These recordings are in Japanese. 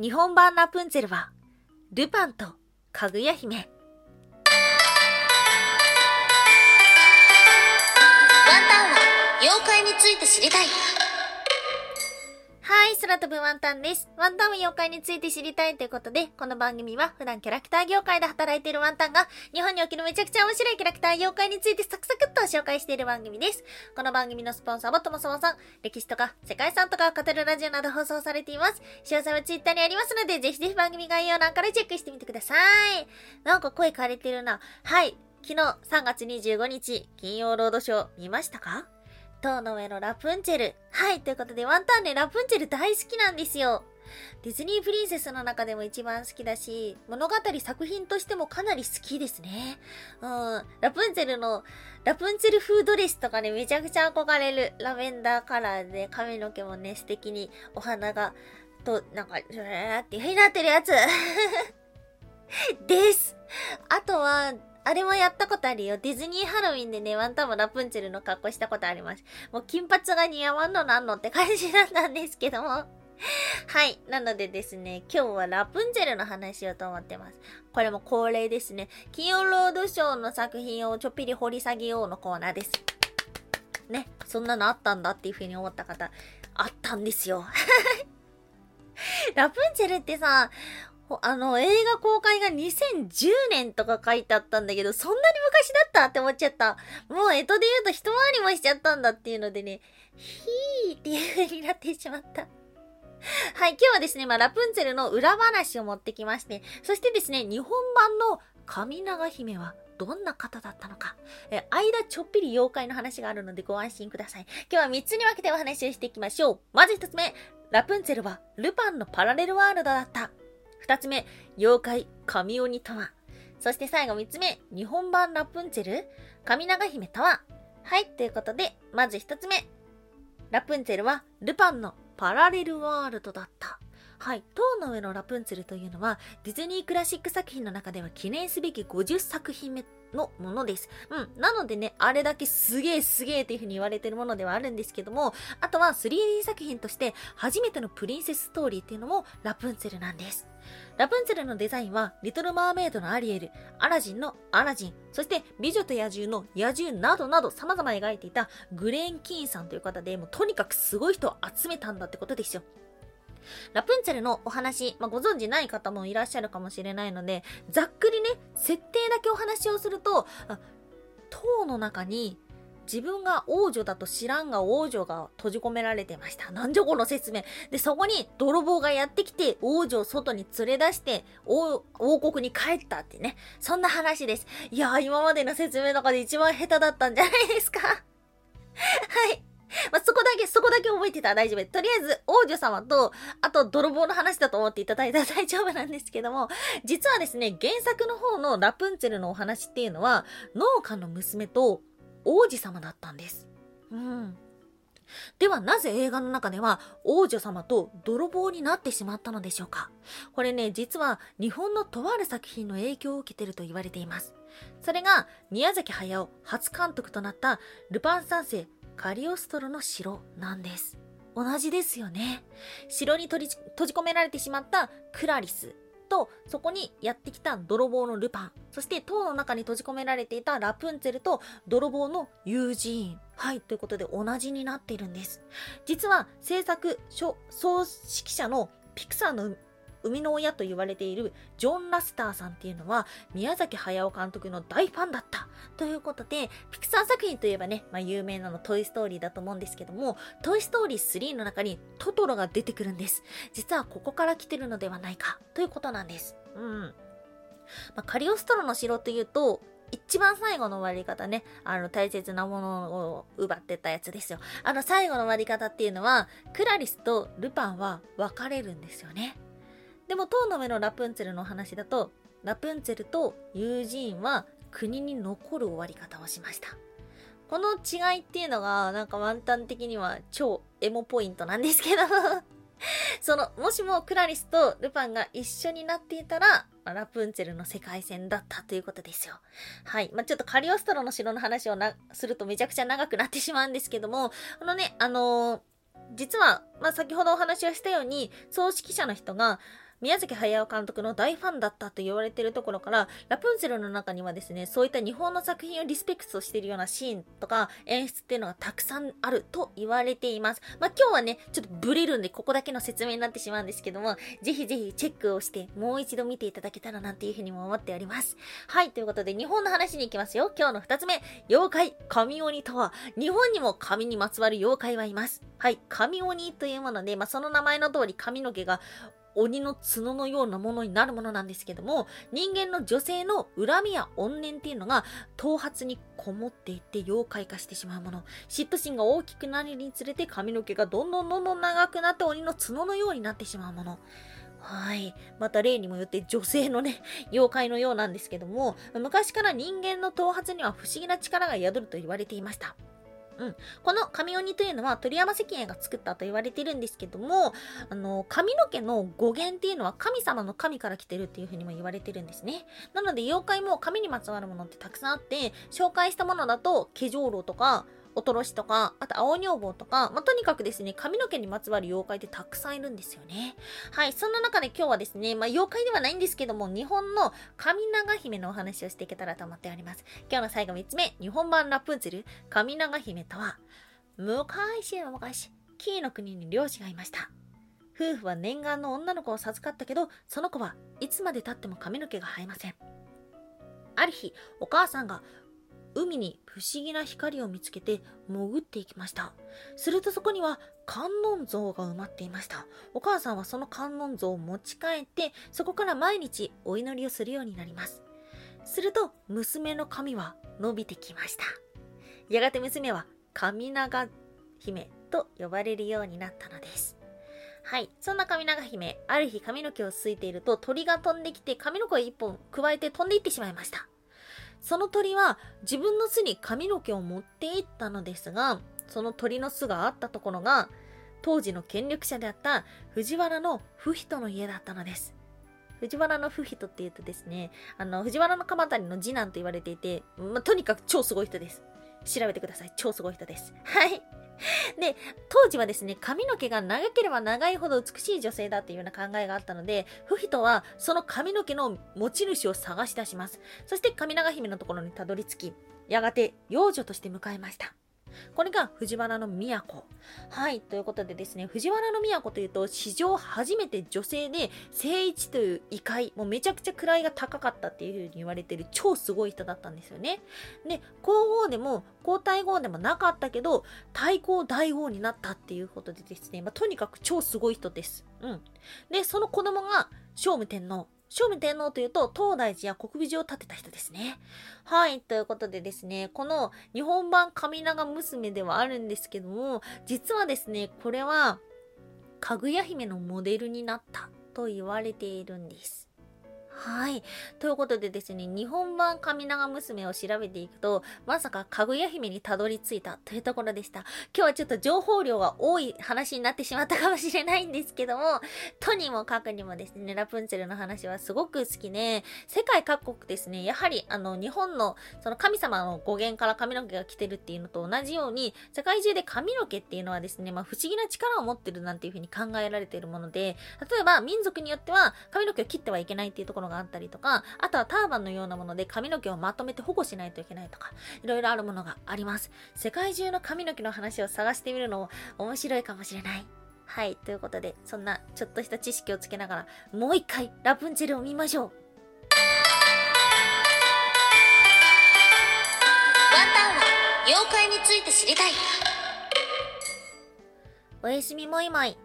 日本版ラプンツェルは、ルパンとかぐや姫。ワンタンは妖怪について知りたい。はい、空飛ぶワンタンです。ワンタンは妖怪について知りたいということで、この番組は普段キャラクター業界で働いているワンタンが、日本におけるめちゃくちゃ面白いキャラクター妖怪についてサクサクっと紹介している番組です。この番組のスポンサーはともそもさん、歴史とか世界遺産とかを語るラジオなど放送されています。詳細はツイッターにありますので、ぜひぜひ番組概要欄からチェックしてみてください。なんか声枯れてるな。はい。昨日3月25日、金曜ロードショー見ましたか？塔の上のラプンチェル。はい、ということでワンタンね、ラプンチェル大好きなんですよ。ディズニープリンセスの中でも一番好きだし、物語作品としてもかなり好きですね。うん。ラプンツェルの、ラプンツェルフードレスとかね、めちゃくちゃ憧れる。ラベンダーカラーで髪の毛もね、素敵にお花が、と、なんか、ジューってになってるやつ。です。あとは、あれもやったことあるよ。ディズニーハロウィンでね、ワンタンもラプンツェルの格好したことあります。もう金髪が似合わんのなんのって感じだったんですけども。はい。なのでですね、今日はラプンツェルの話しようと思ってます。これも恒例ですね。金曜ロードショーの作品をちょっぴり掘り下げようのコーナーです。ね、そんなのあったんだっていう風に思った方、あったんですよ。ラプンツェルってさ、あの、映画公開が2010年とか書いてあったんだけど、そんなに昔だったって思っちゃった。もう、江戸で言うと一回りもしちゃったんだっていうのでね、ヒーっていう風になってしまった。はい、今日はですね、まあ、ラプンツェルの裏話を持ってきまして、そしてですね、日本版の神長姫はどんな方だったのか、え、間ちょっぴり妖怪の話があるのでご安心ください。今日は3つに分けてお話をしていきましょう。まず1つ目、ラプンツェルはルパンのパラレルワールドだった。二つ目、妖怪、神鬼とは。そして最後三つ目、日本版ラプンツェル、神長姫とは。はい、ということで、まず一つ目。ラプンツェルはルパンのパラレルワールドだった。はい。塔の上のラプンツェルというのは、ディズニークラシック作品の中では記念すべき50作品目のものです。うん。なのでね、あれだけすげえすげえっていう風に言われてるものではあるんですけども、あとは 3D 作品として初めてのプリンセスストーリーっていうのもラプンツェルなんです。ラプンツェルのデザインは、リトル・マーメイドのアリエル、アラジンのアラジン、そして美女と野獣の野獣などなど様々描いていたグレーン・キーンさんという方で、もうとにかくすごい人を集めたんだってことですよ。ラプンツェルのお話、まあ、ご存知ない方もいらっしゃるかもしれないので、ざっくりね、設定だけお話をすると、塔の中に自分が王女だと知らんが王女が閉じ込められてました。なんじゃこの説明。で、そこに泥棒がやってきて王女を外に連れ出して王国に帰ったってね。そんな話です。いやー、今までの説明の中で一番下手だったんじゃないですか。はい。まあ、そこだけ、そこだけ覚えてたら大丈夫。とりあえず、王女様と、あと、泥棒の話だと思っていただいたら 大丈夫なんですけども、実はですね、原作の方のラプンツェルのお話っていうのは、農家の娘と王子様だったんです。うん。ではなぜ映画の中では王女様と泥棒になってしまったのでしょうかこれね、実は日本のとある作品の影響を受けてると言われています。それが宮崎駿初監督となったルパン三世カリオストロの城なんです。同じですよね。城に閉じ込められてしまったクラリスと、そこにやってきた泥棒のルパン、そして塔の中に閉じ込められていたラプンツェルと泥棒のユージーン。はい、ということで同じになっているんです。実は制作、総指揮者のピクサーの生みの親と言われているジョン・ラスターさんっていうのは宮崎駿監督の大ファンだった。ということでピクサー作品といえばね、まあ、有名なのトイ・ストーリーだと思うんですけどもトイ・ストーリー3の中にトトロが出てくるんです。実はここから来てるのではないか。ということなんです。うん、まあ、カリオストロの城というと一番最後の割り方ね、あの大切なものを奪ってたやつですよ。あの最後の割り方っていうのは、クラリスとルパンは別れるんですよね。でも塔の上のラプンツェルの話だとラプンツェルとユージーンは国に残る終わり方をしましたこの違いっていうのがなんかワンタン的には超エモポイントなんですけど そのもしもクラリスとルパンが一緒になっていたらラプンツェルの世界線だったということですよ。はい。まあ、ちょっとカリオストロの城の話を、するとめちゃくちゃ長くなってしまうんですけども、このね、あのー、実は、まあ、先ほどお話をしたように、葬式者の人が、宮崎駿監督の大ファンだったと言われているところから、ラプンツェルの中にはですね、そういった日本の作品をリスペクトしているようなシーンとか演出っていうのがたくさんあると言われています。まあ、今日はね、ちょっとブレるんで、ここだけの説明になってしまうんですけども、ぜひぜひチェックをして、もう一度見ていただけたらなっていうふうにも思っております。はい、ということで、日本の話に行きますよ。今日の二つ目、妖怪、神鬼とは、日本にも神にまつわる妖怪はいます。はい、神鬼というもので、まあ、その名前の通り髪の毛が鬼の角のようなものになるものなんですけども、人間の女性の恨みや怨念っていうのが頭髪にこもっていって妖怪化してしまうもの。嫉妬心が大きくなるにつれて髪の毛がどんどんどんどん長くなって鬼の角のようになってしまうもの。はい。また例にもよって女性のね、妖怪のようなんですけども、昔から人間の頭髪には不思議な力が宿ると言われていました。うん。この神鬼というのは鳥山石英が作ったと言われてるんですけども、あの、髪の毛の語源っていうのは神様の神から来てるっていうふうにも言われてるんですね。なので妖怪も髪にまつわるものってたくさんあって、紹介したものだと、化粧炉とか、おとろしとか、あと青女房とか、まあ、とにかくですね、髪の毛にまつわる妖怪ってたくさんいるんですよね。はい、そんな中で今日はですね、まあ、妖怪ではないんですけども、日本の神長姫のお話をしていけたらと思っております。今日の最後3つ目、日本版ラプンツェル、神長姫とは、昔の昔、キーの国に漁師がいました。夫婦は念願の女の子を授かったけど、その子はいつまで経っても髪の毛が生えません。ある日、お母さんが海に不思議な光を見つけて潜っていきました。するとそこには観音像が埋まっていました。お母さんはその観音像を持ち帰って、そこから毎日お祈りをするようになります。すると娘の髪は伸びてきました。やがて娘は神長姫と呼ばれるようになったのです。はい。そんな神長姫、ある日髪の毛をすいていると鳥が飛んできて髪の毛を一本加えて飛んでいってしまいました。その鳥は自分の巣に髪の毛を持っていったのですが、その鳥の巣があったところが、当時の権力者であった藤原の不人の家だったのです。藤原の不人って言うとですね、あの、藤原の鎌谷の次男と言われていて、ま、とにかく超すごい人です。調べてください。超すごい人です。はい。で、当時はですね、髪の毛が長ければ長いほど美しい女性だっていうような考えがあったので、不人はその髪の毛の持ち主を探し出します。そして神長姫のところにたどり着き、やがて幼女として迎えました。これが藤原の都。はい。ということでですね、藤原の都というと、史上初めて女性で、聖一という異界、もうめちゃくちゃ位が高かったっていう風に言われてる超すごい人だったんですよね。で、皇后でも、皇太后でもなかったけど、太后大王になったっていうことでですね、まあ、とにかく超すごい人です。うん。で、その子供が、聖武天皇。聖武天皇というと、東大寺や国美寺を建てた人ですね。はい。ということでですね、この日本版神長娘ではあるんですけども、実はですね、これは、かぐや姫のモデルになったと言われているんです。はい。ということでですね、日本版神長娘を調べていくと、まさかかぐや姫にたどり着いたというところでした。今日はちょっと情報量が多い話になってしまったかもしれないんですけども、とにもかくにもですね、ラプンツェルの話はすごく好きで、世界各国ですね、やはりあの、日本のその神様の語源から髪の毛が来てるっていうのと同じように、世界中で髪の毛っていうのはですね、まあ不思議な力を持ってるなんていうふうに考えられているもので、例えば民族によっては髪の毛を切ってはいけないっていうところがあったりとか、あとはターバンのようなもので髪の毛をまとめて保護しないといけないとか、いろいろあるものがあります。世界中の髪の毛の話を探してみるのも面白いかもしれない。はい。ということで、そんなちょっとした知識をつけながら、もう一回ラプンツェルを見ましょう。ワンタンは妖怪について知りたい。おやすみもいもい。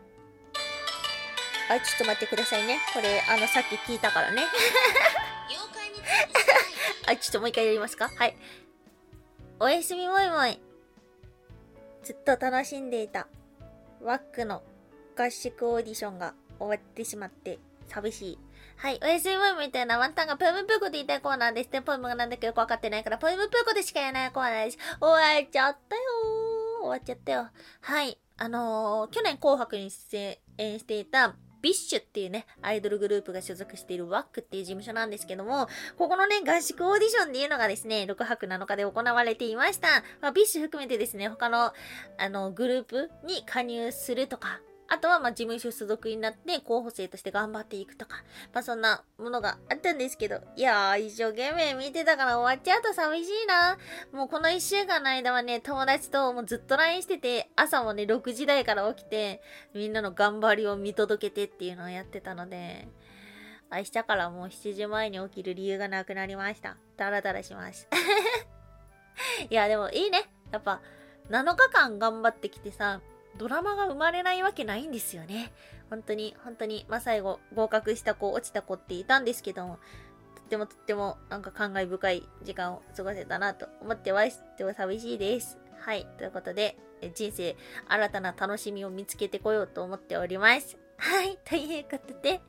あ、ちょっと待ってくださいね。これ、あの、さっき聞いたからね。妖怪に。あ、ちょっともう一回やりますか？はい。おやすみもいもい。ずっと楽しんでいた。ワックの合宿オーディションが終わってしまって寂しい。はい。おやすみもいもいというのはワンタンがポエムプーコで言いたいコーナーです。で、ポエムがなんだかよくわかってないから、ポエムプーコでしか言えないコーナーです。終わっちゃったよー。終わっちゃったよ。はい。あのー、去年紅白に出演していた、 BiSH っていうね、アイドルグループが所属している WACK っていう事務所なんですけども、ここのね、合宿オーディションっていうのがですね、6泊7日で行われていました。まあ、 BiSH 含めてですね、他の、あの、グループに加入するとか、あとはま事務所所属になって候補生として頑張っていくとか、まあそんなものがあったんですけど、いやー一生懸命見てたから終わっちゃうと寂しいな。もうこの1週間の間はね、友達ともうずっと LINE してて、朝もね6時台から起きて、みんなの頑張りを見届けてっていうのをやってたので、明日からもう7時前に起きる理由がなくなりました。ダラダラします。いや、でもいいね。やっぱ、7日間頑張ってきてさ、ドラマが生まれないわけないんですよね。本当に、本当に、まあ、最後、合格した子、落ちた子っていたんですけども、とってもとっても、なんか感慨深い時間を過ごせたなと思ってます。でも寂しいです。はい。ということで、人生、新たな楽しみを見つけてこようと思っております。はい。ということで、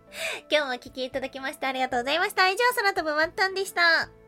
今日もお聴きいただきましてありがとうございました。以上、空飛ぶワンタンでした。